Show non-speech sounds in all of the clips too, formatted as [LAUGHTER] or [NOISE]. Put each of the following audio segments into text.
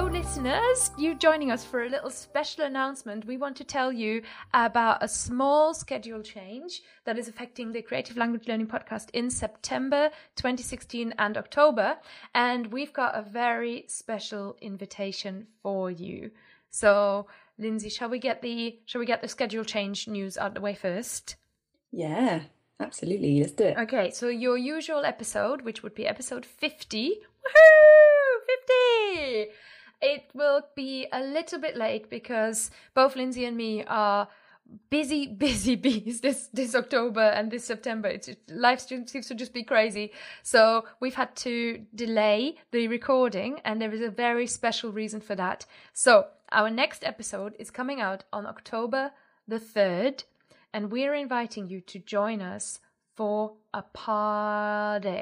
Hello, listeners! You joining us for a little special announcement. We want to tell you about a small schedule change that is affecting the Creative Language Learning Podcast in September 2016 and October. And we've got a very special invitation for you. So, Lindsay, shall we get the shall we get the schedule change news out of the way first? Yeah, absolutely. Let's do it. Okay, so your usual episode, which would be episode 50, woohoo, 50! It will be a little bit late because both Lindsay and me are busy, [LAUGHS] busy bees this this October and this September. It's life seems to just be crazy. So we've had to delay the recording, and there is a very special reason for that. So our next episode is coming out on October the third, and we're inviting you to join us for a party.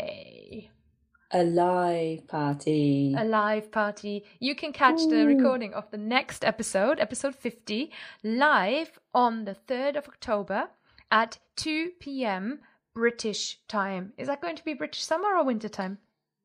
A live party. A live party. You can catch Ooh. the recording of the next episode, episode 50, live on the 3rd of October at 2 p.m. British time. Is that going to be British summer or winter time?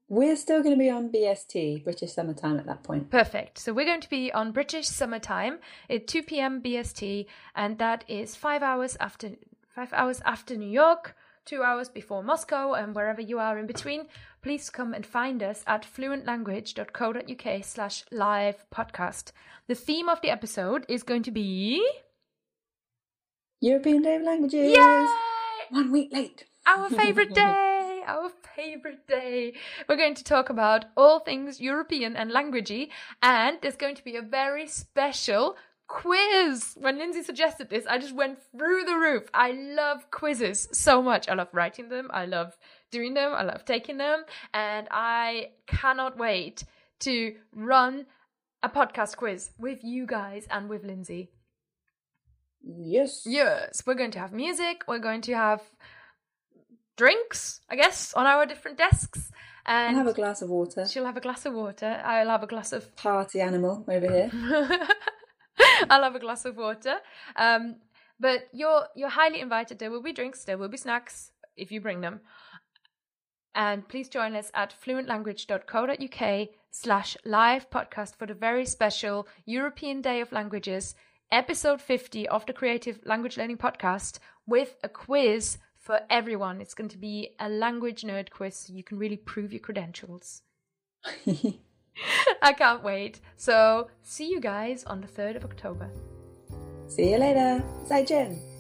We're still going to be on BST, British summertime at that point. Perfect. So we're going to be on British summertime at 2 p.m. BST, and that is five hours after five hours after New York, two hours before Moscow, and wherever you are in between please come and find us at fluentlanguage.co.uk slash live podcast. The theme of the episode is going to be European Day of Languages. Yay! One week late. Our favourite [LAUGHS] day. Our favourite day. We're going to talk about all things European and languagey, and there's going to be a very special quiz. When Lindsay suggested this, I just went through the roof. I love quizzes so much. I love writing them. I love doing them. I love taking them. And I cannot wait to run a podcast quiz with you guys and with Lindsay. Yes. Yes. We're going to have music. We're going to have drinks, I guess, on our different desks. And I'll have a glass of water. She'll have a glass of water. I'll have a glass of party animal over here. [LAUGHS] I'll have a glass of water. Um, but you're you're highly invited. There will be drinks. There will be snacks if you bring them. And please join us at fluentlanguage.co.uk slash live podcast for the very special European Day of Languages, episode 50 of the Creative Language Learning Podcast with a quiz for everyone. It's going to be a language nerd quiz so you can really prove your credentials. [LAUGHS] [LAUGHS] I can't wait. So, see you guys on the 3rd of October. See you later. 再见.